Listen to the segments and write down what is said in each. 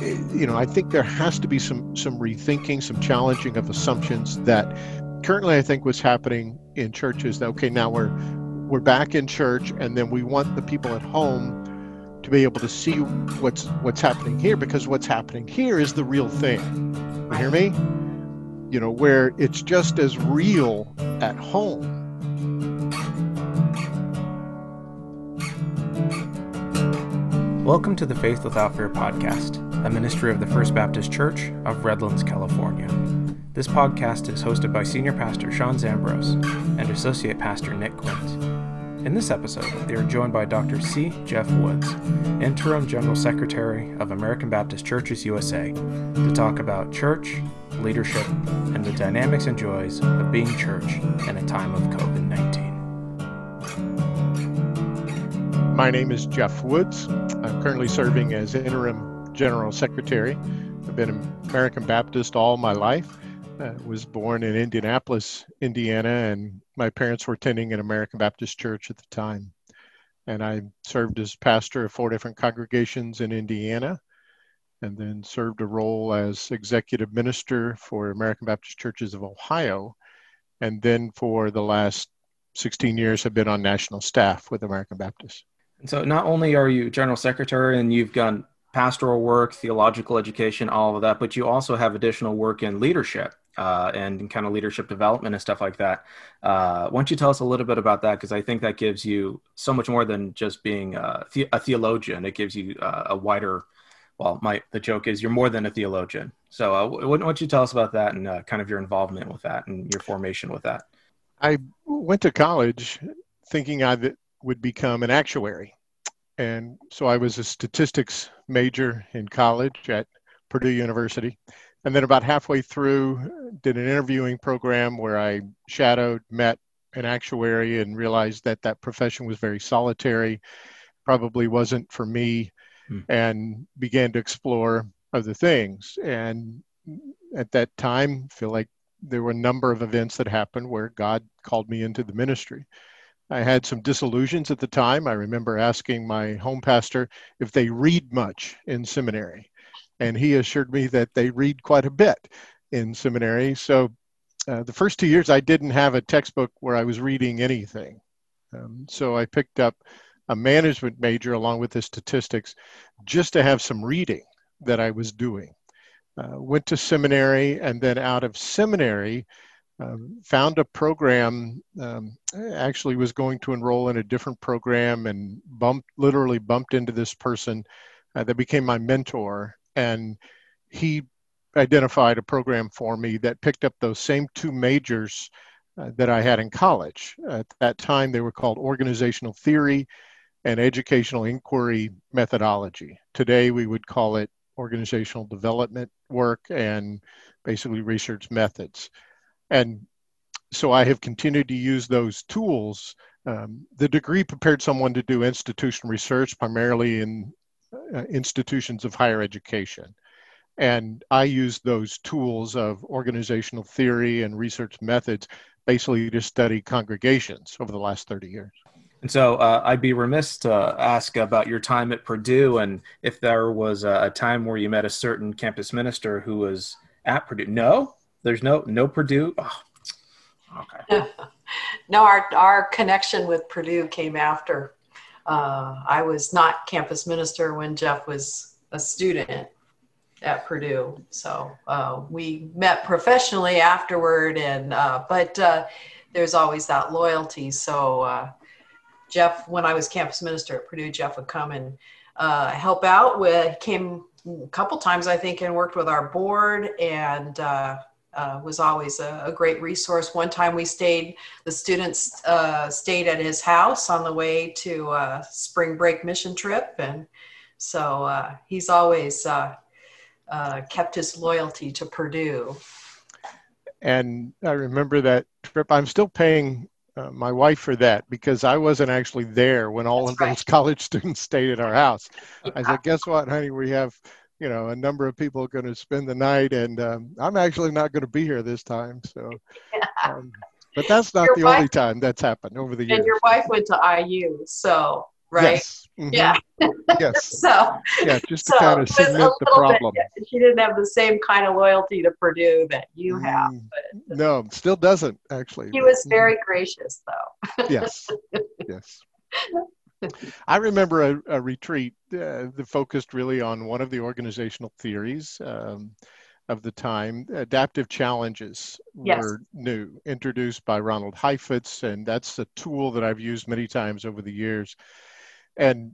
you know, I think there has to be some some rethinking, some challenging of assumptions that currently I think what's happening in churches that okay, now we're we're back in church and then we want the people at home to be able to see what's what's happening here because what's happening here is the real thing. You hear me? You know, where it's just as real at home. Welcome to the Faith Without Fear podcast, a ministry of the First Baptist Church of Redlands, California. This podcast is hosted by Senior Pastor Shawn Zambrows and Associate Pastor Nick Quient. In this episode, they are joined by Dr. C. Jeff Woods, Interim General Secretary of American Baptist Churches USA, to talk about church, leadership, and the dynamics and joys of being church in a time of COVID 19. My name is Jeff Woods. I'm currently serving as Interim General Secretary. I've been American Baptist all my life. I was born in Indianapolis, Indiana, and my parents were attending an American Baptist church at the time. And I served as pastor of four different congregations in Indiana, and then served a role as executive minister for American Baptist Churches of Ohio. And then for the last 16 years, have been on national staff with American Baptist. And so not only are you general secretary and you've done pastoral work, theological education, all of that, but you also have additional work in leadership uh, and kind of leadership development and stuff like that. Uh, why don't you tell us a little bit about that? Because I think that gives you so much more than just being a, the- a theologian. It gives you uh, a wider, well, my the joke is you're more than a theologian. So uh, why don't you tell us about that and uh, kind of your involvement with that and your formation with that? I went to college thinking I would become an actuary. And so I was a statistics major in college at Purdue University. And then about halfway through, did an interviewing program where I shadowed, met an actuary, and realized that that profession was very solitary, probably wasn't for me, hmm. and began to explore other things. And at that time, feel like there were a number of events that happened where God called me into the ministry. I had some disillusions at the time. I remember asking my home pastor if they read much in seminary, and he assured me that they read quite a bit in seminary. So uh, the first two years, I didn't have a textbook where I was reading anything. Um, so I picked up a management major along with the statistics just to have some reading that I was doing. Uh, went to seminary, and then out of seminary, um, found a program um, actually was going to enroll in a different program and bumped literally bumped into this person uh, that became my mentor and he identified a program for me that picked up those same two majors uh, that I had in college. At that time, they were called organizational theory and educational inquiry methodology. Today, we would call it organizational development work and basically research methods. And so I have continued to use those tools. Um, the degree prepared someone to do institutional research, primarily in uh, institutions of higher education. And I use those tools of organizational theory and research methods basically to study congregations over the last 30 years. And so uh, I'd be remiss to ask about your time at Purdue and if there was a, a time where you met a certain campus minister who was at Purdue. No? There's no no Purdue. Oh, okay. no, our our connection with Purdue came after. Uh, I was not campus minister when Jeff was a student at Purdue, so uh, we met professionally afterward. And uh, but uh, there's always that loyalty. So uh, Jeff, when I was campus minister at Purdue, Jeff would come and uh, help out with came a couple times I think and worked with our board and uh, uh, was always a, a, great resource. One time we stayed, the students uh, stayed at his house on the way to a spring break mission trip. And so uh, he's always uh, uh, kept his loyalty to Purdue. And I remember that trip. I'm still paying uh, my wife for that because I wasn't actually there when all That's of right. those college students stayed at our house. I said, guess what, honey, we have you know a number of people are going to spend the night and um, i'm actually not going to be here this time so um, but that's not your the wife, only time that's happened over the years and your wife went to iu so right? Yes. Mhm. Yeah. Yes. so Yeah. Just to so kind of submit the little bit- problem. she didn't have the same kind of loyalty to Purdue that you have. Mm, But No, still doesn't actually. he was mhm. very gracious, though. yes yes i remember a, a retreat uh, that focused really on one of the organizational theories um, of the time adaptive challenges Yes. were new introduced by ronald heifetz and that's a tool that i've used many times over the years and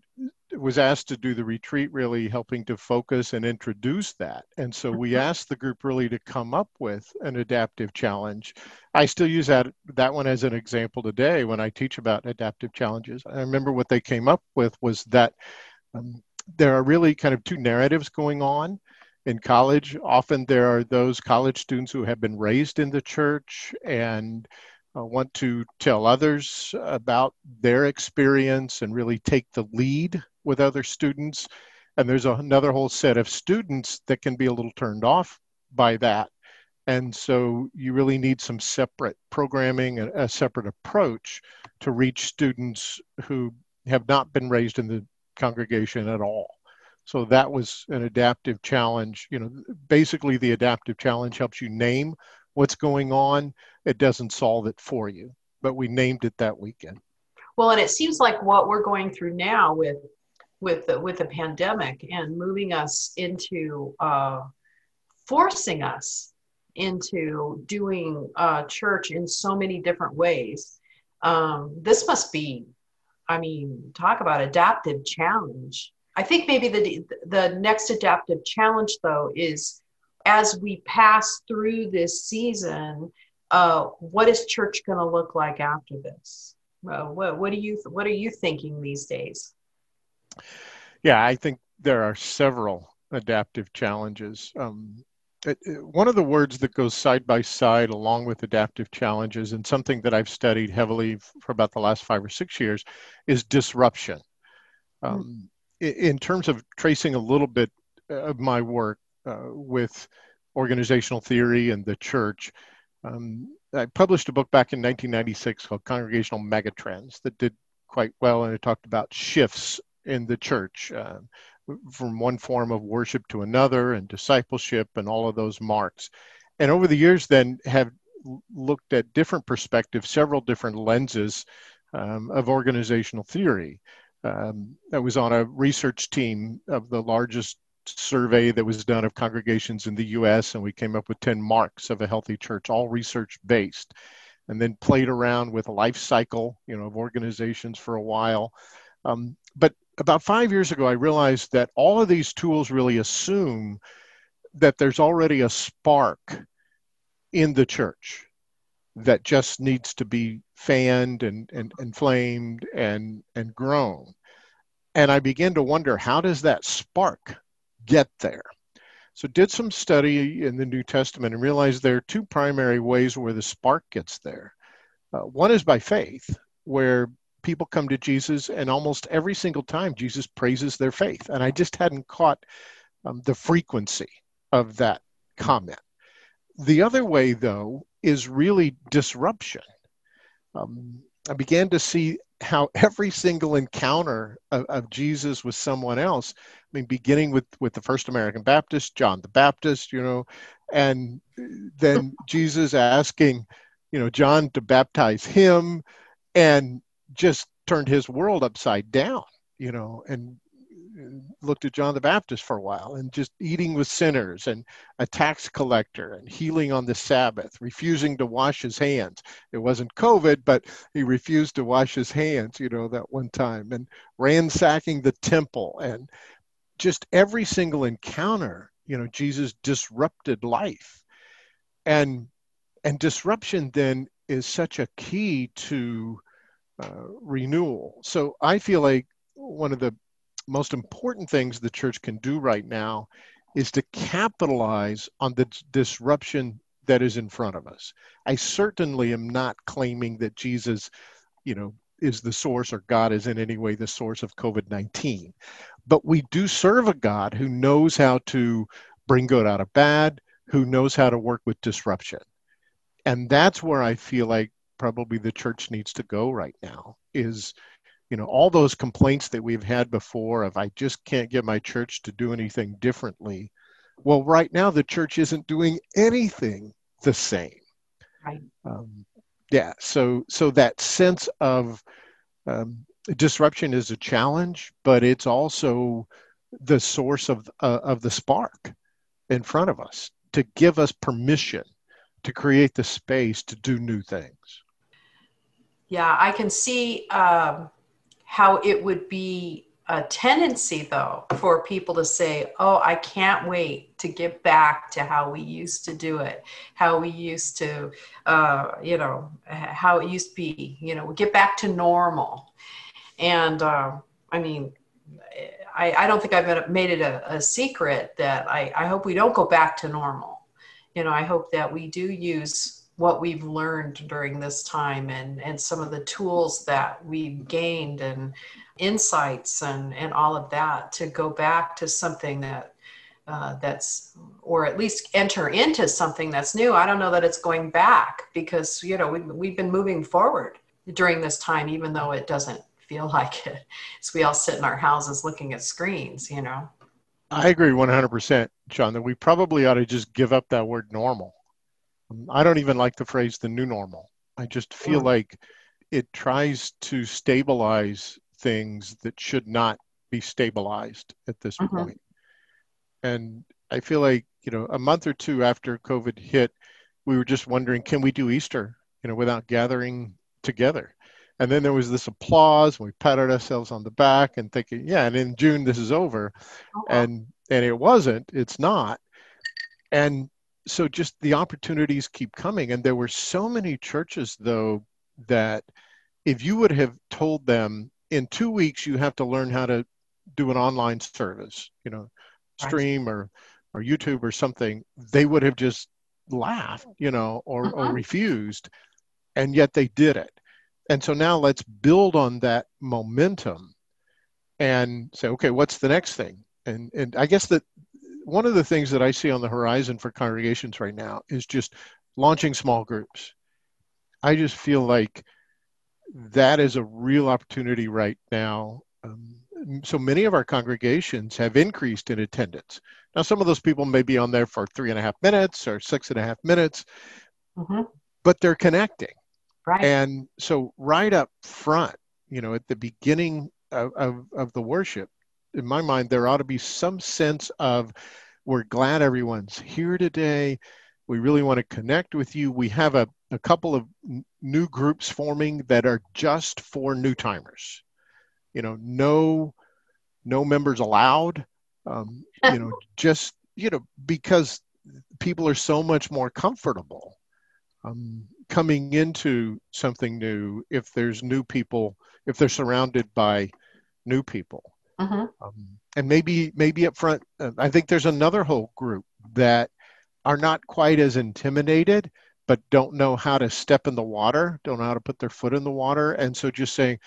was asked to do the retreat really helping to focus and introduce that and so we Mhm. asked the group really to come up with an adaptive challenge I still use that that one as an example today when I teach about adaptive challenges. I remember what they came up with was that um, there are really kind of two narratives going on in college. Often there are those college students who have been raised in the church and uh, want to tell others about their experience and really take the lead with other students. And there's another whole set of students that can be a little turned off by that and so you really need some separate programming and a separate approach to reach students who have not been raised in the congregation at all. So that was an adaptive challenge. You know, basically the adaptive challenge helps you name what's going on. It doesn't solve it for you, but we named it that weekend. Well, and it seems like what we're going through now with with the, with the pandemic and moving us into uh, forcing us into doing uh, church in so many different ways. Um, this must be, I mean, talk about adaptive challenge. I think maybe the the next adaptive challenge though is as we pass through this season, uh, what is church going to look like after this? Uh, what, what do you what are you thinking these days? Yeah, I think there are several adaptive challenges. Um, it, it- one of the words that goes side by side along with adaptive challenges, and something that I've studied heavily for about the last five or six years, is disruption. Um, i- in terms of tracing a little bit of my work uh, with organizational theory and the church, um, I published a book back in 1996 called Congregational Megatrends that did quite well, and it talked about shifts in the church. Uh, from one form of worship to another and discipleship and all of those marks and over the years then have looked at different perspectives several different lenses um, of organizational theory um, i was on a research team of the largest survey that was done of congregations in the us and we came up with 10 marks of a healthy church all research based and then played around with a life cycle you know of organizations for a while um, but about five years ago, I realized that all of these tools really assume that there's already a spark in the church that just needs to be fanned and, and inflamed and, and grown. And I began to wonder how does that spark get there? So did some study in the New Testament and realized there are two primary ways where the spark gets there. Uh, one is by faith, where people come to Jesus, and almost every single time Jesus praises their faith. And I just hadn't caught um, the frequency of that comment. The other way, though, is really disruption. Um, I began to see how every single encounter of, of, Jesus with someone else, mean, beginning with, with the first American Baptist, John the Baptist, you know, and then Jesus asking, you know, John to baptize him, and just turned his world upside down, you know, and looked at John the Baptist for a while and just eating with sinners and a tax collector and healing on the Sabbath, refusing to wash his hands. It wasn't COVID, but he refused to wash his hands, you know, that one time and ransacking the temple and just every single encounter, you know, Jesus disrupted life. And and disruption then is such a key to uh, renewal. So I feel like one of the most important things the church can do right now is to capitalize on the disruption that is in front of us. I certainly am not claiming that Jesus, you know, is the source or God is in any way the source of COVID 19. But we do serve a God who knows how to bring good out of bad, who knows how to work with disruption. And that's where I feel like probably the church needs to go right now is you know, all those complaints that we've had before of I just can't get my church to do anything differently. Well, right now the church isn't doing anything the same. Right. Um, yeah. So so that sense of um, disruption is a challenge, but it's also the source of uh, of the spark in front of us to give us permission to create the space to do new things. Yeah, I can see um, how it would be a tendency, though, for people to say, Oh, I can't wait to get back to how we used to do it, how we used to, uh, you know, how it used to be, you know, get back to normal. And uh, I mean, I, I, don't think I've made it a, a secret that I, I hope we don't go back to normal. You know, I hope that we do use what we've learned during this time and, and some of the tools that we've gained and insights and, and all of that to go back to something that uh, that's or at least enter into something that's new i don't know that it's going back because you know we, we've been moving forward during this time even though it doesn't feel like it as we all sit in our houses looking at screens you know i agree 100% john that we probably ought to just give up that word normal I don't even like the phrase the new normal. I just feel mm. like it tries to stabilize things that should not be stabilized at this mm-hmm. point. And I feel like, you know, a month or two after COVID hit, we were just wondering, can we do Easter, you know, without gathering together? And then there was this applause. We patted ourselves on the back and thinking, yeah, and in June this is over. Oh, And and it wasn't, it's not. And so just the opportunities keep coming and there were so many churches though that if you would have told them in two weeks you have to learn how to do an online service you know stream or or youtube or something they would have just laughed you know or, uh-huh. or refused and yet they did it and so now let's build on that momentum and say okay what's the next thing and and i guess that one of the things that I see on the horizon for congregations right now is just launching small groups. I just feel like that is a real opportunity right now. Um, so many of our congregations have increased in attendance. Now, some of those people may be on there for three and a half minutes or six and a half minutes, mm-hmm. but they're connecting. Right. And so, right up front, you know, at the beginning of, of, of the worship, in my mind, there ought to be some sense of we're glad everyone's here today. We really want to connect with you. We have a, a couple of n- new groups forming that are just for new timers. You know, no no members allowed. Um, you know, just you know because people are so much more comfortable um, coming into something new if there's new people if they're surrounded by new people uh-huh. Um, and maybe maybe up front, uh, I think there's another whole group that are not quite as intimidated, but don't know how to step in the water, don't know how to put their foot in the water, and so just saying,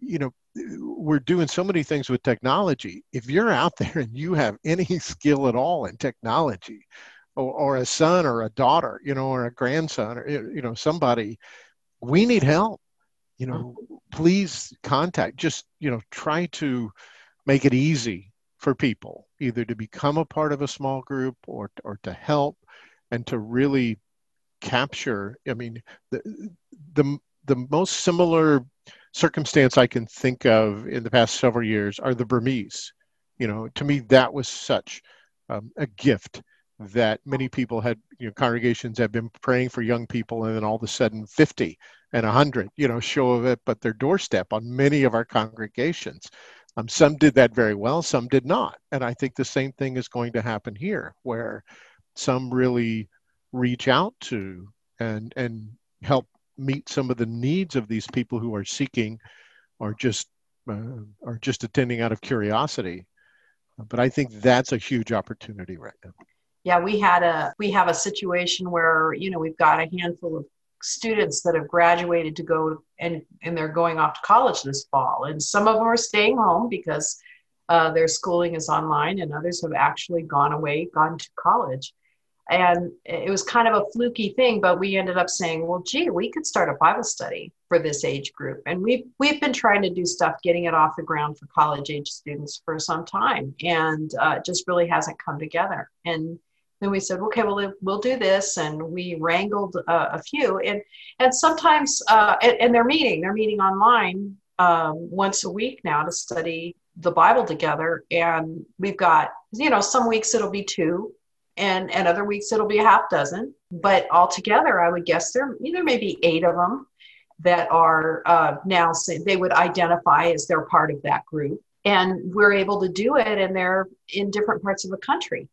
you know, we're doing so many things with technology. If you're out there and you have any skill at all in technology, or, or a son or a daughter, you know, or a grandson, or you know, somebody, we need help. You know, mm-hmm. please contact. Just you know, try to make it easy for people either to become a part of a small group or, or to help and to really capture i mean the, the the most similar circumstance i can think of in the past several years are the burmese you know to me that was such um, a gift that many people had you know congregations have been praying for young people and then all of a sudden 50 and 100 you know show of it but their doorstep on many of our congregations um, some did that very well, some did not. And I think the same thing is going to happen here, where some really reach out to and and help meet some of the needs of these people who are seeking or just uh, are just attending out of curiosity. But I think that's a huge opportunity right now. Yeah, we had a we have a situation where you know we've got a handful of students that have graduated to go and and they're going off to college this fall. And some of them are staying home because uh, their schooling is online and others have actually gone away gone to college. And it was kind of a fluky thing but we ended up saying well gee we could start a bible study for this age group. And we've we've been trying to do stuff getting it off the ground for college age students for some time. And uh, it just really hasn't come together. And then we said okay well we'll do this. And we wrangled uh, a few. And and sometimes uh, and, and, they're meeting they're meeting online um, once a week now to study the bible together. And we've got you know some weeks it'll be two and and other weeks it'll be a half dozen. But altogether i would guess there there may be eight of them that are uh, now they would identify as they're part of that group. And we're able to do it and they're in different parts of the country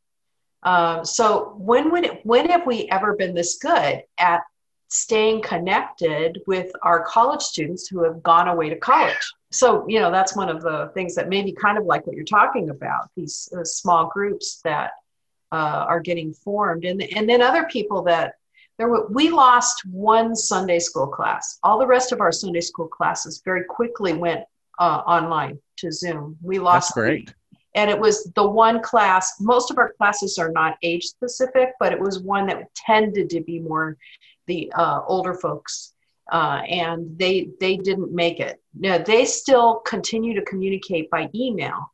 uh, so when would it, when have we ever been this good at staying connected with our college students who have gone away to college? So you know that's one of the things that maybe kind of like what you're talking about these uh, small groups that uh, are getting formed. And and then other people that there were, we lost one sunday school class. All the rest of our sunday school classes very quickly went uh, online to zoom. We lost That's great and it was the one class most of our classes are not age specific but it was one that tended to be more the uh, older folks uh, and they they didn't make it now they still continue to communicate by email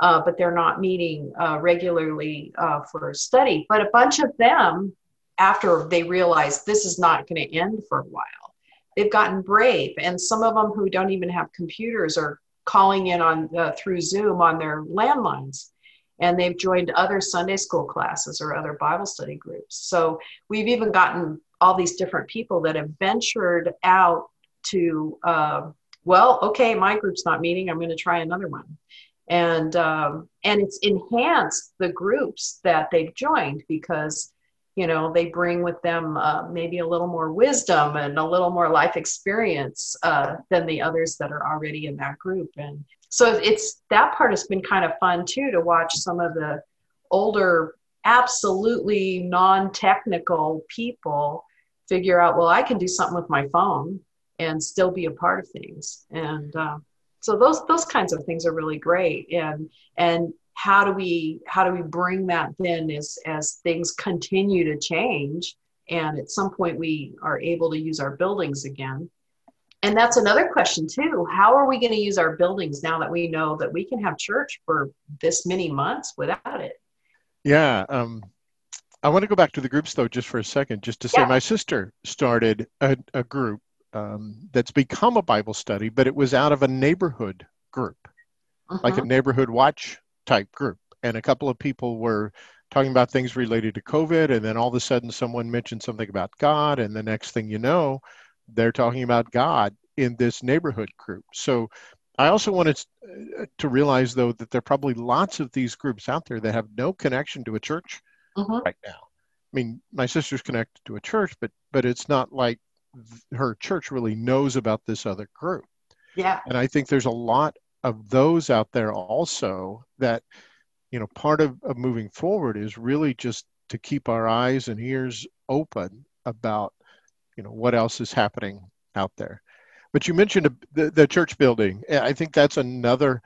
uh, but they're not meeting uh, regularly uh, for study. But a bunch of them, after they realize this is not going to end for a while, they've gotten brave. And some of them who don't even have computers are calling in on uh, through Zoom on their landlines. And they've joined other Sunday school classes or other Bible study groups. So we've even gotten all these different people that have ventured out to, uh, well, okay, my group's not meeting. I'm going to try another one and um, and it's enhanced the groups that they've joined because you know they bring with them uh, maybe a little more wisdom and a little more life experience uh, than the others that are already in that group. And so it's that part has been kind of fun too to watch some of the older absolutely non-technical people figure out well i can do something with my phone and still be a part of things. And uh, so those those kinds of things are really great. And and how do we how do we bring that then as as things continue to change and at some point we are able to use our buildings again and that's another question too how are we going to use our buildings now that we know that we can have church for this many months without it yeah um, i want to go back to the groups though just for a second just to say yeah. my sister started a, a group um, that's become a Bible study, but it was out of a neighborhood group, uh-huh. like a neighborhood watch type group. And a couple of people were talking about things related to COVID, and then all of a sudden someone mentioned something about God, and the next thing you know, they're talking about God in this neighborhood group. So I also wanted uh, to realize, though, that there are probably lots of these groups out there that have no connection to a church uh-huh. right now. I mean, my sister's connected to a church, but but it's not like her church really knows about this other group. Yeah. And I think there's a lot of those out there also that, you know, part of, of moving forward is really just to keep our eyes and ears open about, you know, what else is happening out there. But you mentioned the, the church building. I think that's another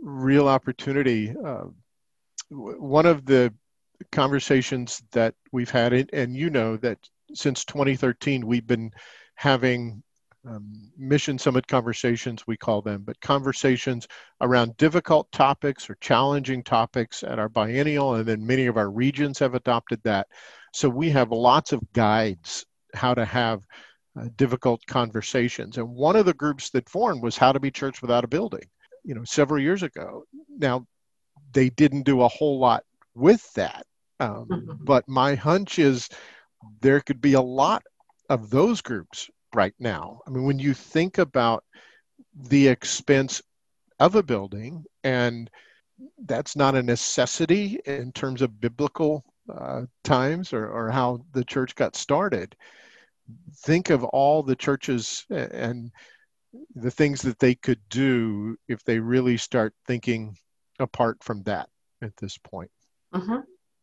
real opportunity. Uh, one of the conversations that we've had, and you know that since 2013, we've been having um, mission summit conversations, we call them, but conversations around difficult topics or challenging topics at our biennial, and then many of our regions have adopted that. So we have lots of guides how to have uh, difficult conversations. And one of the groups that formed was How to Be Church Without a Building, you know, several years ago. Now, they didn't do a whole lot with that. Um, mm-hmm. But my hunch is there could be a lot of those groups right now. I mean, when you think about the expense of a building, and that's not a necessity in terms of biblical uh, times or, or how the church got started. Think of all the churches and the things that they could do if they really start thinking apart from that at this point. Mm-hmm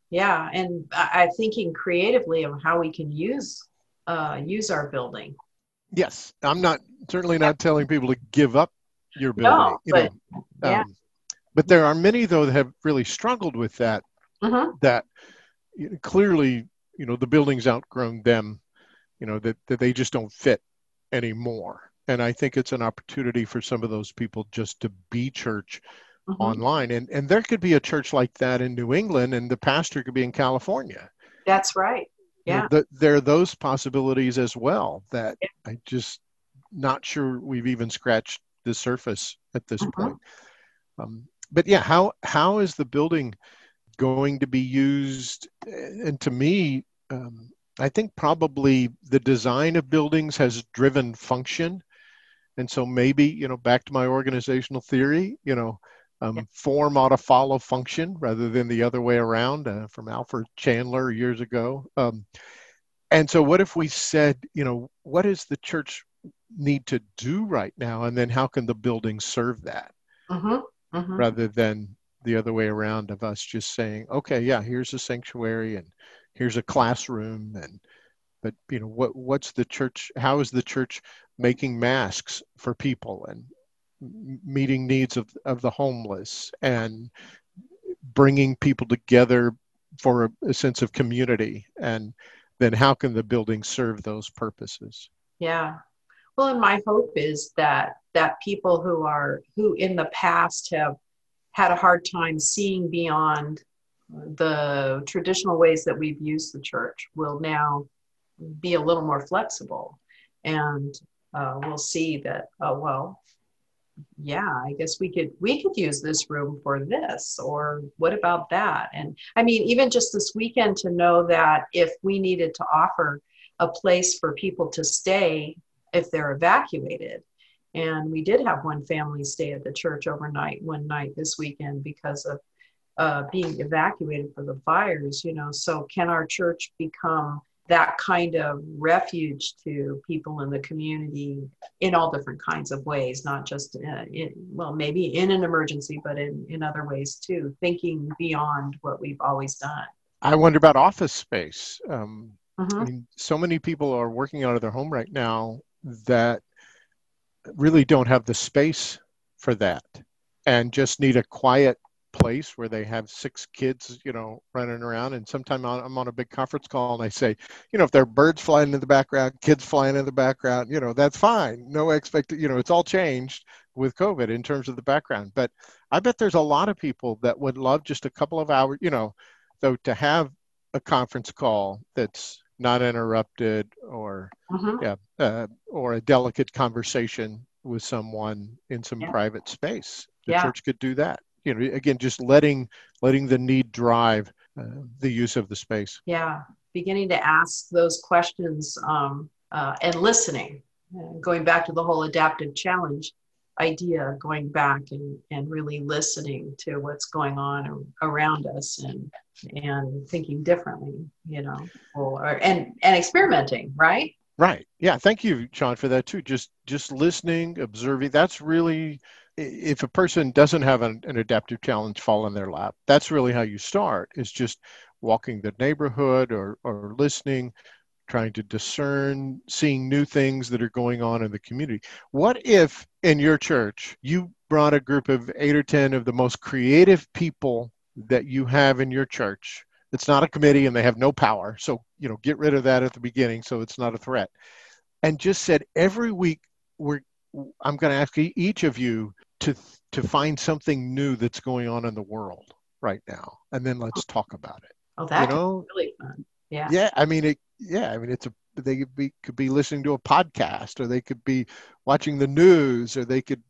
yeah and I, am thinking creatively of how we can use uh, use our building yes i'm not certainly not telling people to give up your building no, but, know, yeah. Um, but there are many though that have really struggled with that mm-hmm. that clearly, you know, the building's outgrown them, you know, that, that they just don't fit anymore. And I think it's an opportunity for some of those people just to be church mm-hmm. online. And and there could be a church like that in New England and the pastor could be in California. That's right. Yeah. You know, the, there are those possibilities as well that yeah. I just not sure we've even scratched the surface at this mm-hmm. point. Um, but yeah, how how is the building going to be used? And to me, um, I think probably the design of buildings has driven function, and so maybe you know back to my organizational theory, you know. Um, yeah. Form ought to follow function rather than the other way around uh, from Alfred Chandler years ago. Um, and so, what if we said, you know, what does the church need to do right now? And then how can the building serve that? Mm-hmm mm-hmm. rather than the other way around of us just saying, okay, yeah, here's a sanctuary and here's a classroom and but you know what what's the church how is the church making masks for people and meeting needs of, of the homeless and bringing people together for a, a sense of community. And then how can the building serve those purposes? Yeah. Well, and my hope is that that people who are who in the past have had a hard time seeing beyond the traditional ways that we've used the church will now be a little more flexible. And uh, we'll see that oh well yeah i guess we could we could use this room for this or what about that and i mean even just this weekend to know that if we needed to offer a place for people to stay if they're evacuated. And we did have one family stay at the church overnight one night this weekend because of uh, being evacuated for the fires. You know, so can our church become that kind of refuge to people in the community in all different kinds of ways, not just uh, in, well, maybe in an emergency, but in, in other ways too, thinking beyond what we've always done. I wonder about office space. Um, mm-hmm. I mean, so many people are working out of their home right now that really don't have the space for that and just need a quiet place where they have six kids, you know, running around. And sometimes I'm on a big conference call and I say, you know, if there are birds flying in the background, kids flying in the background, you know, that's fine. No expect, you know, it's all changed with COVID in terms of the background. But I bet there's a lot of people that would love just a couple of hours, you know, though to have a conference call that's not interrupted or mm-hmm. yeah uh, or a delicate conversation with someone in some yeah. private space the yeah. church could do that you know again just letting letting the need drive uh, the use of the space. Yeah beginning to ask those questions um, uh, and listening going back to the whole adaptive challenge idea going back and, and really listening to what's going on around us and and thinking differently you know or and and experimenting right? Right. Yeah. Thank you Shawn for that too. Just just listening observing that's really if a person doesn't have an, an adaptive challenge fall in their lap that's really how you start is just walking the neighborhood or or listening trying to discern, seeing new things that are going on in the community. What if in your church you brought a group of eight or 10 of the most creative people that you have in your church? It's not a committee and they have no power. So, you know, get rid of that at the beginning so it's not a threat. And just said every week we're I'm going to ask each of you to to find something new that's going on in the world right now and then let's talk about it. Oh, that you know? really fun. Yeah. Yeah, I mean it yeah, I mean, it's a they could be could be listening to a podcast, or they could be watching the news, or they could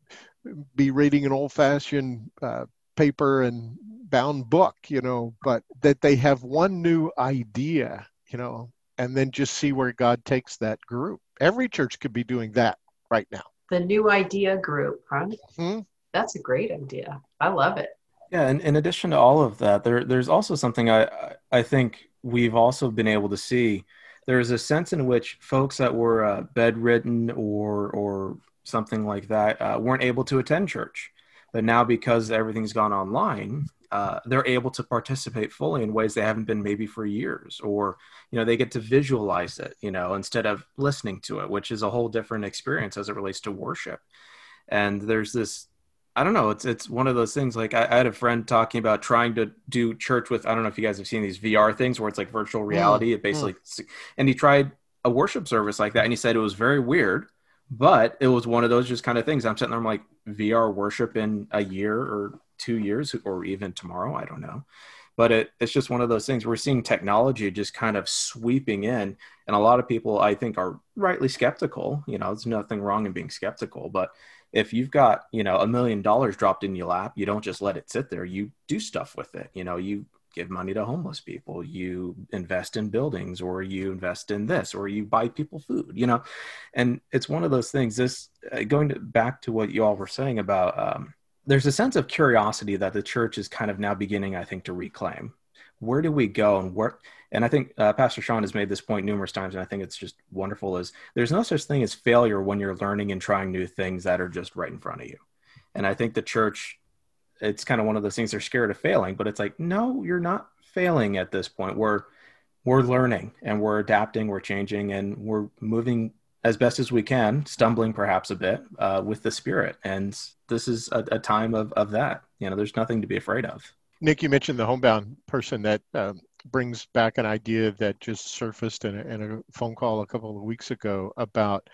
be reading an old-fashioned uh, paper and bound book, you know. But that they have one new idea, you know, and then just see where God takes that group. Every church could be doing that right now. The new idea group, huh? Mm-hmm. That's a great idea. I love it. Yeah, and in addition to all of that, there there's also something I I think we've also been able to see there's a sense in which folks that were uh, bedridden or or something like that uh, weren't able to attend church, but now because everything's gone online, uh, they're able to participate fully in ways they haven't been maybe for years, or you know they get to visualize it, you know, instead of listening to it, which is a whole different experience as it relates to worship. And there's this I don't know. It's it's one of those things. Like I, I, had a friend talking about trying to do church with. I don't know if you guys have seen these VR things where it's like virtual mm, reality. Mm, it basically, mm. and he tried a worship service like that, and he said it was very weird, but it was one of those just kind of things. I'm sitting there, I'm like VR worship in a year or two years, or even tomorrow. I don't know, but it, it's just one of those things. We're seeing technology just kind of sweeping in, and a lot of people I think are rightly skeptical. You know, there's nothing wrong in being skeptical, but if you've got you know a million dollars dropped in your lap you don't just let it sit there you do stuff with it you know you give money to homeless people you invest in buildings or you invest in this or you buy people food you know and it's one of those things this uh, going to, back to what you all were saying about um, there's a sense of curiosity that the church is kind of now beginning i think to reclaim. Where do we go and where and i think uh, pastor Shawn has made this point numerous times and i think it's just wonderful is there's no such thing as failure when you're learning and trying new things that are just right in front of you. And i think the church it's kind of one of those things they're scared of failing but it's like no you're not failing at this point. We're we're learning and we're adapting we're changing and we're moving as best as we can stumbling perhaps a bit uh, with the spirit. And this is a, a time of, of that you know there's nothing to be afraid of. Nick, you mentioned the homebound person that um, brings back an idea that just surfaced in a, in a phone call a couple of weeks ago about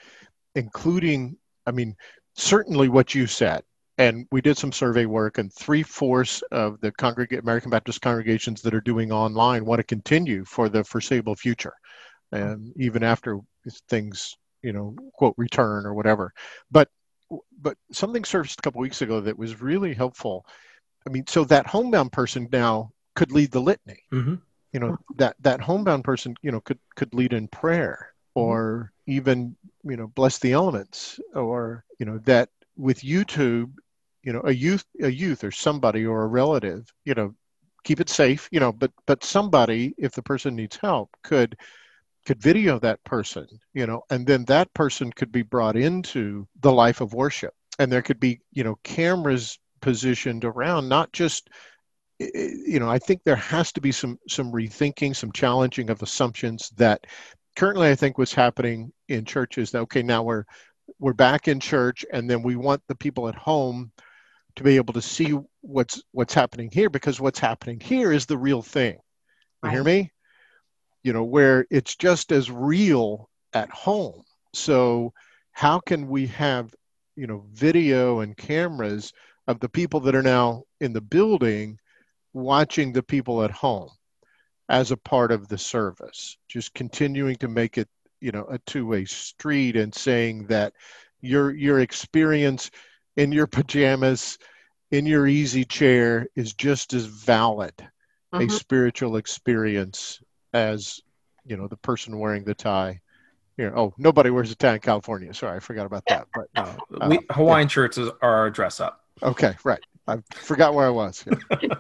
including, I mean, certainly what you said. And we did some survey work, and three fourths of the American Baptist congregations that are doing online want to continue for the foreseeable future, and even after things, you know, quote return or whatever. But but something surfaced a couple weeks ago that was really helpful I mean, so that homebound person now could lead the litany. Mm-hmm. You know, that that homebound person, you know, could could lead in prayer mm-hmm. or mm-hmm. even, you know, bless the elements or, you know, that with YouTube, you know, a youth a youth or somebody or a relative, you know, keep it safe, you know, but but somebody if the person needs help could could video that person, you know, and then that person could be brought into the life of worship. And there could be, you know, cameras positioned around not just you know i think there has to be some some rethinking some challenging of assumptions that currently i think what's happening in churches that okay now we're we're back in church and then we want the people at home to be able to see what's what's happening here because what's happening here is the real thing you right. hear me you know where it's just as real at home so how can we have you know video and cameras of the people that are now in the building watching the people at home as a part of the service just continuing to make it you know a two-way street and saying that your your experience in your pajamas in your easy chair is just as valid a mm-hmm. spiritual experience as you know the person wearing the tie here oh nobody wears a tie in california sorry i forgot about that but uh, we, hawaiian yeah. shirts are our dress up Okay, right. I forgot where I was.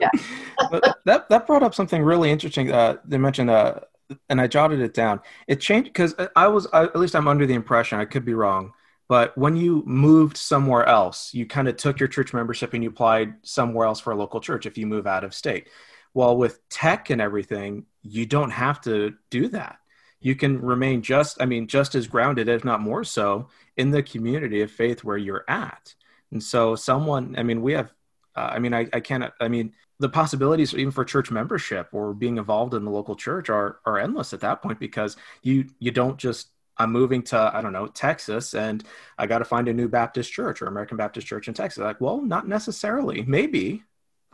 Yeah. but that that brought up something really interesting. Uh, they mentioned, uh, and I jotted it down. It changed because I was, I, at least I'm under the impression, I could be wrong, but when you moved somewhere else, you kind of took your church membership and you applied somewhere else for a local church if you move out of state. Well, with tech and everything, you don't have to do that. You can remain just, I mean, just as grounded, if not more so, in the community of faith where you're at. And so, someone, I mean, we have, uh, I mean, I, I can't, I mean, the possibilities even for church membership or being involved in the local church are are endless at that point because you you don't just I'm moving to I don't know Texas and I got to find a new Baptist church or American Baptist church in Texas. Like, well, not necessarily, maybe,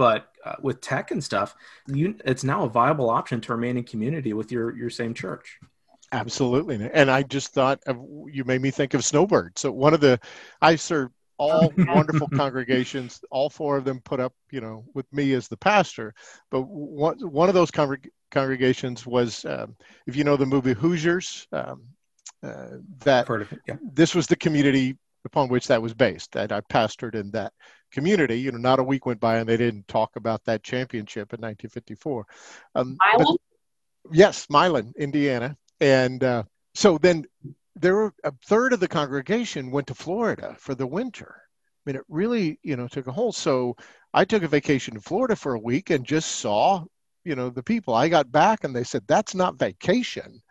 but uh, with tech and stuff, you it's now a viable option to remain in community with your your same church. Absolutely, and I just thought of, you made me think of Snowbird. So one of the I served all wonderful congregations. All four of them put up, you know, with me as the pastor. But one one of those congreg- congregations was, um, if you know the movie Hoosiers, um, uh, that yeah. this was the community upon which that was based. That I pastored in that community. You know, not a week went by and they didn't talk about that championship in 1954. Um, but, yes, Milan, Indiana, and uh, so then there were a third of the congregation went to Florida for the winter. I mean, it really, you know, took a hold. So I took a vacation to Florida for a week and just saw, you know, the people. I got back and they said, that's not vacation.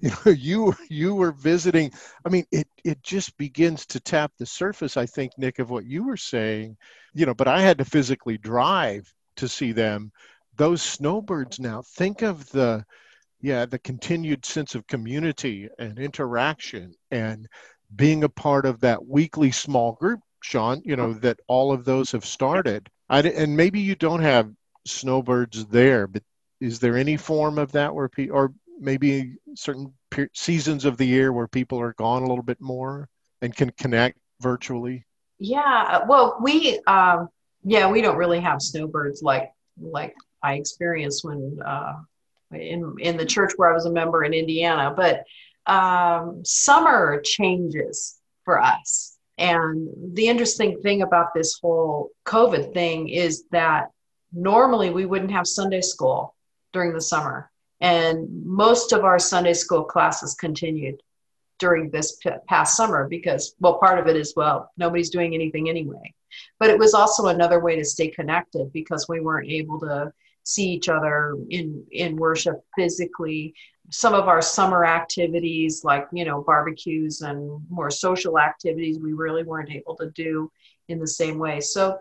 You know you you were visiting i mean it it just begins to tap the surface i think nick of what you were saying. You know but i had to physically drive to see them. Those snowbirds now think of the yeah the continued sense of community and interaction and being a part of that weekly small group Shawn you know that all of those have started. I, and maybe you don't have snowbirds there but is there any form of that where people or maybe certain seasons of the year where people are gone a little bit more and can connect virtually? Yeah, well, we um, yeah we don't really have snowbirds like like I experienced when uh, in in the church where I was a member in Indiana, but um, summer changes for us. And the interesting thing about this whole COVID thing is that normally we wouldn't have Sunday school during the summer. And most of our Sunday school classes continued during this past summer because, well, part of it is, well, nobody's doing anything anyway. But it was also another way to stay connected because we weren't able to see each other in, in worship physically. Some of our summer activities, like, you know, barbecues and more social activities, we really weren't able to do in the same way. So,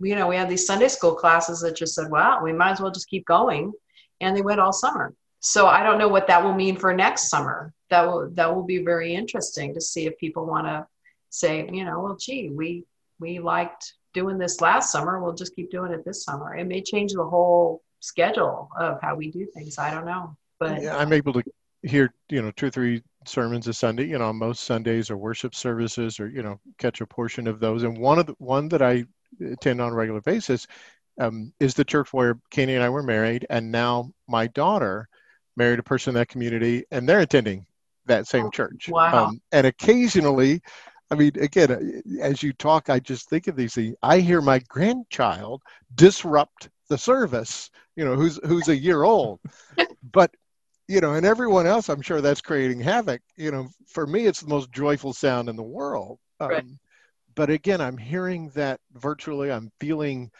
you know, we had these Sunday school classes that just said, wow, we might as well just keep going and they went all summer. So I don't know what that will mean for next summer. That will that will be very interesting to see if people want to say, you know, well, gee, we we liked doing this last summer. We'll just keep doing it this summer. It may change the whole schedule of how we do things. I don't know, but yeah, I'm able to hear you know two or three sermons a Sunday. You know, most Sundays or worship services, or you know, catch a portion of those. And one of the one that I attend on a regular basis um, is the church where Katie and I were married, and now my daughter married a person in that community, and they're attending that same church. Wow. Um, and occasionally, I mean, again, uh, as you talk, I just think of these things. I hear my grandchild disrupt the service, you know, who's who's a year old, but you know, and everyone else, I'm sure that's creating havoc. You know, for me, it's the most joyful sound in the world. Um, right. But again, I'm hearing that virtually. I'm feeling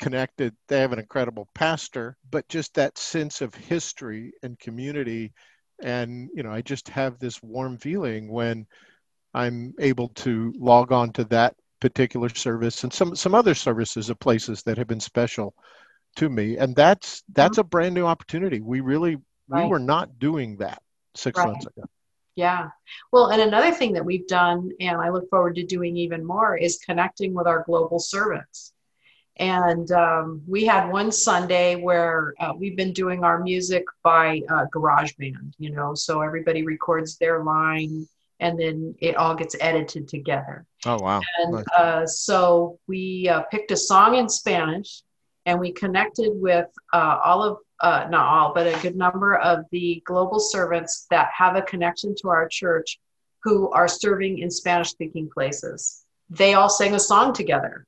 connected. They have an incredible pastor, but just that sense of history and community. And, you know, I just have this warm feeling when I'm able to log on to that particular service and some, some other services of places that have been special to me. And that's, that's a brand new opportunity. We really, right. we were not doing that six right. months ago. Yeah. Well, and another thing that we've done, and I look forward to doing even more, is connecting with our global servants. And um, we had one Sunday where uh, we've been doing our music by uh, GarageBand, you know, so everybody records their line and then it all gets edited together. Oh, wow. And nice. uh, so we uh, picked a song in Spanish and we connected with uh, all of, uh, not all, but a good number of the global servants that have a connection to our church who are serving in Spanish speaking places. They all sang a song together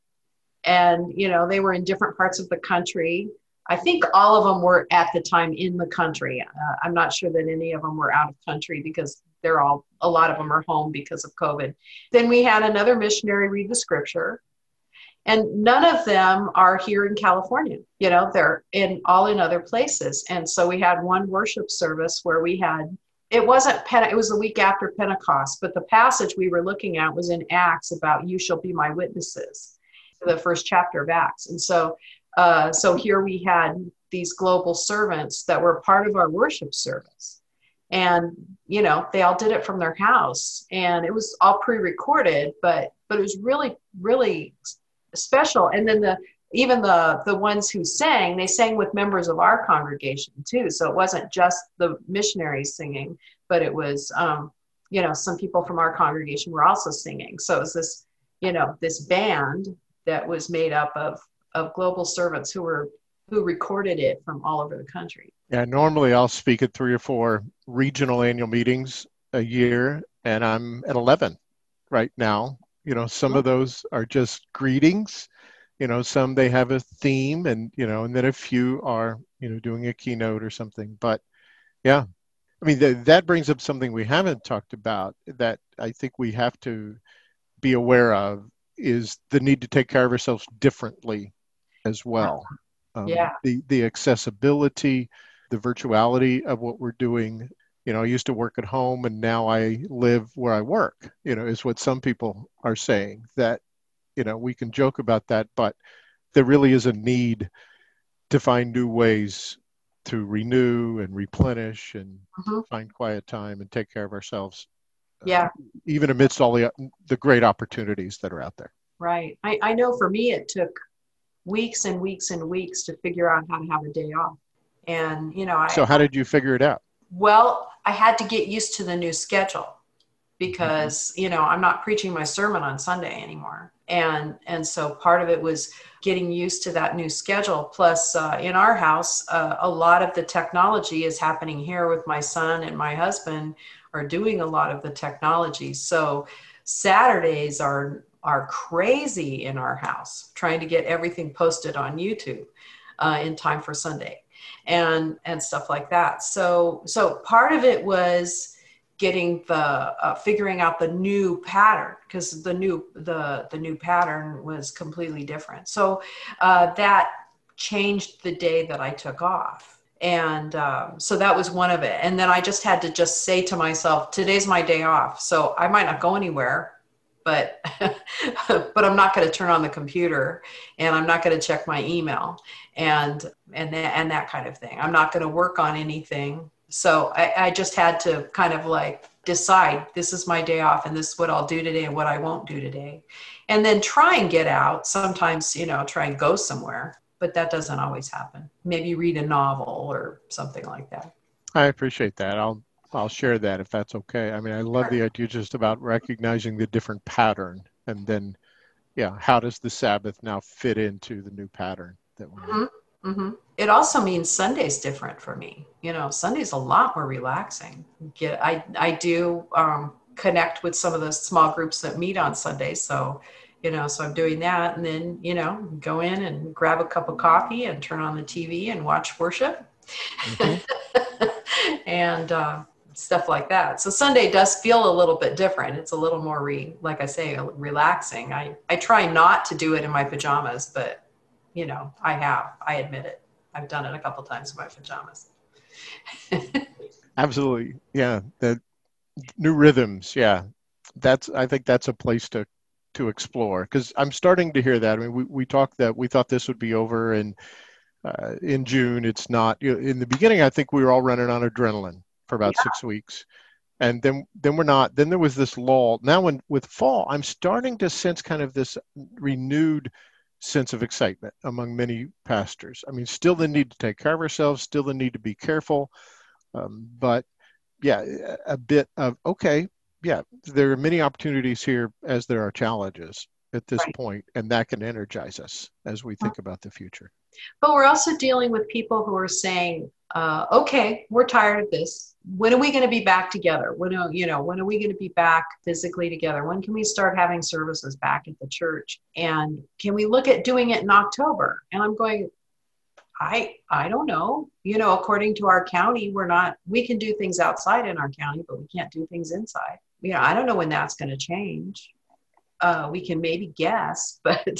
and you know they were in different parts of the country. I think all of them were at the time in the country. Uh, i'm not sure that any of them were out of country because they're all a lot of them are home because of covid. Then we had another missionary read the scripture and none of them are here in california. You know they're in all in other places. And so we had one worship service where we had it wasn't it was the week after pentecost but the passage we were looking at was in acts about you shall be my witnesses the first chapter of Acts. And so, uh, so here we had these global servants that were part of our worship service. And, you know, they all did it from their house and it was all pre-recorded, but, but it was really, really special. And then the, even the, the ones who sang, they sang with members of our congregation too. So it wasn't just the missionaries singing, but it was, um, you know, some people from our congregation were also singing. So it was this, you know, this band that was made up of of global servants who were who recorded it from all over the country. Yeah, normally I'll speak at three or four regional annual meetings a year, and I'm at 11 right now. You know, some of oh. those are just greetings. You know, some they have a theme, and you know, and then a few are you know doing a keynote or something. But yeah, I mean th- that brings up something we haven't talked about that I think we have to be aware of is the need to take care of ourselves differently as well. Um, yeah. The the accessibility, the virtuality of what we're doing. you know, I used to work at home and now I live where I work, you know, is what some people are saying that, you know, we can joke about that, but there really is a need to find new ways to renew and replenish and mm-hmm. find quiet time and take care of ourselves. Yeah. Uh, even amidst all the, the great opportunities that are out there. Right. I, I know for me, it took weeks and weeks and weeks to figure out how to have a day off. And, you know, I, so how did you figure it out? Well, I had to get used to the new schedule because, you know, I'm not preaching my sermon on Sunday anymore. And, and so part of it was getting used to that new schedule. Plus, uh, in our house, uh, a lot of the technology is happening here with my son and my husband are doing a lot of the technology. So Saturdays are are crazy in our house, trying to get everything posted on YouTube uh, in time for Sunday and and stuff like that. So so part of it was getting the uh, figuring out the new pattern because the new the the new pattern was completely different. So uh, that changed the day that I took off. And um, so that was one of it. And then I just had to just say to myself, today's my day off. So I might not go anywhere but but I'm not going to turn on the computer and I'm not going to check my email and and that, and that kind of thing. I'm not going to work on anything. So I, I just had to kind of like decide this is my day off and this is what I'll do today and what I won't do today. And then try and get out. Sometimes, you know, try and go somewhere, but that doesn't always happen. Maybe read a novel or something like that. I appreciate that. I'll I'll share that if that's okay. I mean, I love the idea just about recognizing the different pattern and then, yeah, how does the Sabbath now fit into the new pattern that we mm-hmm. Mm-hmm. It also means Sunday's different for me. You know, Sunday's a lot more relaxing. Get I I do um, connect with some of the small groups that meet on Sunday, so you know, so I'm doing that, and then you know, go in and grab a cup of coffee and turn on the TV and watch worship. Mm-hmm. and uh, stuff like that. So Sunday does feel a little bit different. It's a little more re, like I say, relaxing. I, I try not to do it in my pajamas, but you know, I have, I admit it. I've done it a couple times in my pajamas. Absolutely. Yeah. The new rhythms. Yeah. That's, I think that's a place to, to explore because I'm starting to hear that. I mean, we, we talked that we thought this would be over and uh, in June. It's not. You know, in the beginning, I think we were all running on adrenaline for about yeah. six weeks and then then we're not then there was this lull now when with fall i'm starting to sense kind of this renewed sense of excitement among many pastors i mean still the need to take care of ourselves still the need to be careful um, but yeah a bit of okay yeah there are many opportunities here as there are challenges at this right. point, and that can energize us as we think about the future but we're also dealing with people who are saying uh, okay, we're tired of this. When are we going to be back together? When are, you know, when are we going to be back physically together? When can we start having services back at the church? And can we look at doing it in October? And I'm going, I I don't know. You know, according to our county, we're not we can do things outside in our county, but we can't do things inside. You know, I don't know when that's going to change. Uh, we can maybe guess, but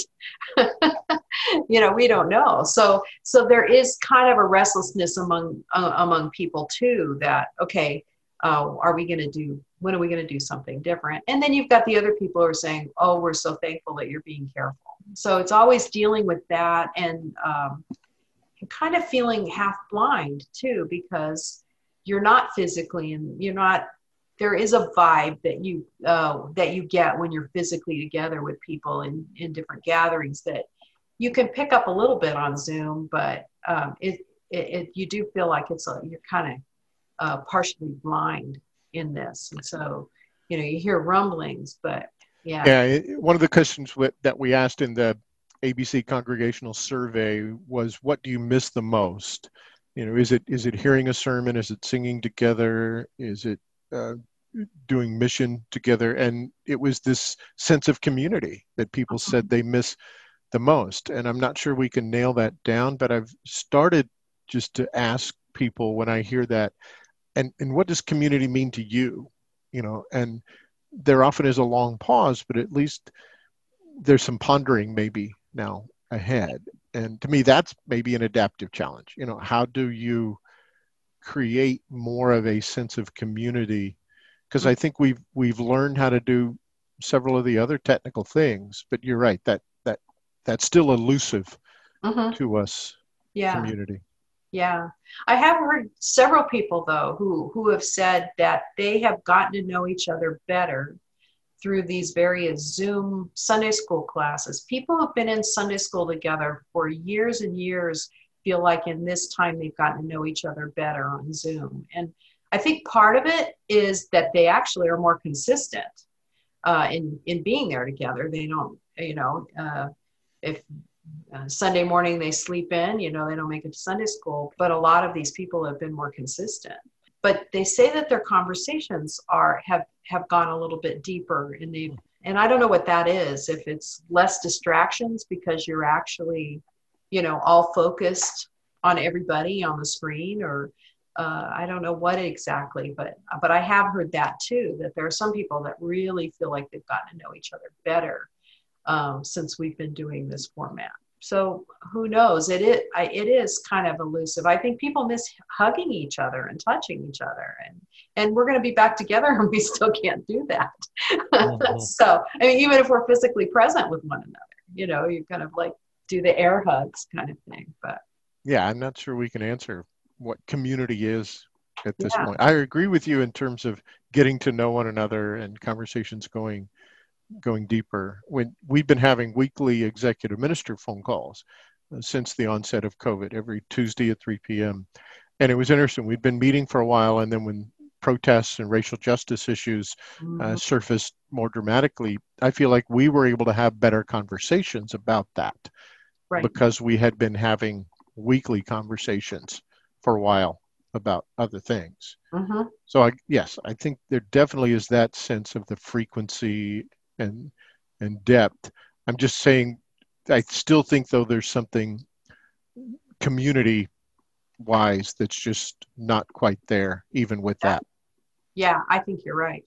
you know we don't know. So so there is kind of a restlessness among uh, among people too that okay uh, are we going to do when are we going to do something different? And then you've got the other people who are saying oh we're so thankful that you're being careful. So it's always dealing with that and um, kind of feeling half blind too because you're not physically and you're not there is a vibe that you uh, that you get when you're physically together with people in in different gatherings that you can pick up a little bit on Zoom, but um, it, it, it, you do feel like it's a, you're kind of uh, partially blind in this, and so you know you hear rumblings, but yeah. Yeah, one of the questions that we asked in the ABC congregational survey was, "What do you miss the most?" You know, is it is it hearing a sermon? Is it singing together? Is it uh, doing mission together? And it was this sense of community that people said they miss the most. And I'm not sure we can nail that down, but I've started just to ask people when I hear that, and, and what does community mean to you? You know, and there often is a long pause, but at least there's some pondering maybe now ahead. And to me, that's maybe an adaptive challenge. You know, how do you create more of a sense of community because I think we've we've learned how to do several of the other technical things, but you're right that that that's still elusive Mhm. to us Yeah. community. Yeah, I have heard several people though who who have said that they have gotten to know each other better through these various Zoom Sunday school classes. People who've been in Sunday school together for years and years feel like in this time they've gotten to know each other better on Zoom. And I think part of it is that they actually are more consistent uh, in in being there together. They don't, you know, uh, if uh, Sunday morning they sleep in, you know, they don't make it to Sunday school. But a lot of these people have been more consistent. But they say that their conversations are have have gone a little bit deeper, and they and I don't know what that is. If it's less distractions because you're actually, you know, all focused on everybody on the screen, or uh, I don't know what exactly. But but I have heard that too. That there are some people that really feel like they've gotten to know each other better um, since we've been doing this format. So who knows? It is I, it is kind of elusive. I think people miss hugging each other and touching each other, and and we're going to be back together, and we still can't do that. Mhm. so I mean, even if we're physically present with one another, you know, you kind of like do the air hugs kind of thing. But Yeah, I'm not sure we can answer what community is at this Yeah. point. I agree with you in terms of getting to know one another and conversations going going deeper. When we've been having weekly executive minister phone calls uh, since the onset of COVID, every Tuesday at 3 p.m. And it was interesting. We'd been meeting for a while, and then when protests and racial justice issues uh, mm, surfaced more dramatically, I feel like we were able to have better conversations about that right, because we had been having weekly conversations for a while about other things. hmm So I yes, I think there definitely is that sense of the frequency and and depth. I'm just saying I still think though there's something community wise that's just not quite there even with that. Yeah, I think you're right.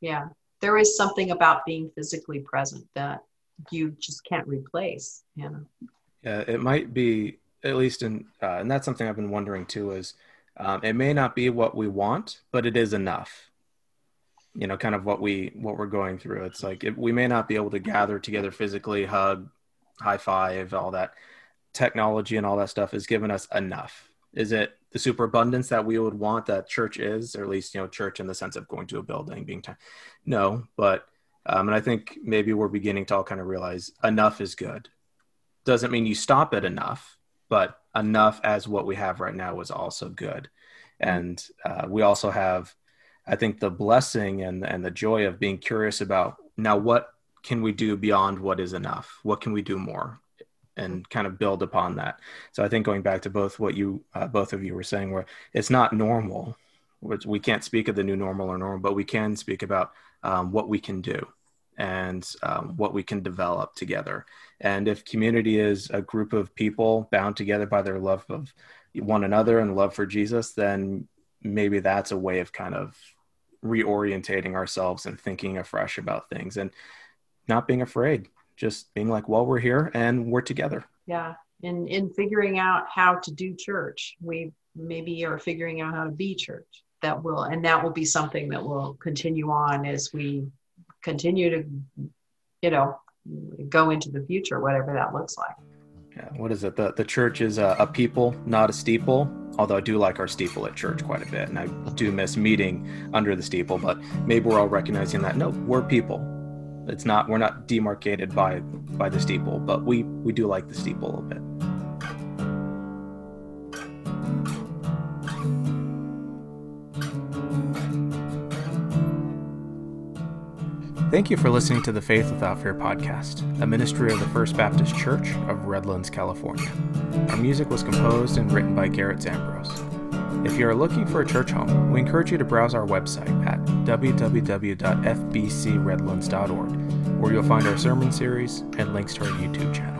Yeah, there is something about being physically present that you just can't replace. You know. Yeah, it might be at least in, uh, and that's something I've been wondering too. Is um, it may not be what we want, but it is enough. You know, kind of what we what we're going through. It's like it, we may not be able to gather together physically, hug, high five, all that technology and all that stuff has given us enough. Is it the superabundance that we would want that church is, or at least you know, church in the sense of going to a building, being time? No, but um, and I think maybe we're beginning to all kind of realize enough is good doesn't mean you stop at enough, but enough as what we have right now is also good. And uh, we also have, I think, the blessing and and the joy of being curious about now what can we do beyond what is enough? What can we do more? And kind of build upon that. So I think going back to both what you uh, both of you were saying, where it's not normal, which we can't speak of the new normal or normal, but we can speak about um, what we can do and um, what we can develop together. And if community is a group of people bound together by their love of one another and love for Jesus, then maybe that's a way of kind of reorientating ourselves and thinking afresh about things and not being afraid, just being like, well, we're here and we're together. Yeah, in in figuring out how to do church, we maybe are figuring out how to be church. That will, and that will be something that will continue on as we continue to, you know, go into the future, whatever that looks like. Yeah, what is it? The, the church is a, a people, not a steeple. Although I do like our steeple at church quite a bit, and I do miss meeting under the steeple. But maybe we're all recognizing that no, we're people. It's not we're not demarcated by by the steeple, but we we do like the steeple a little bit. Thank you for listening to the Faith Without Fear podcast, a ministry of the First Baptist Church of Redlands, California. Our music was composed and written by Garrett Zambrows. If you are looking for a church home, we encourage you to browse our website at www.fbcredlands.org, where you'll find our sermon series and links to our YouTube channel.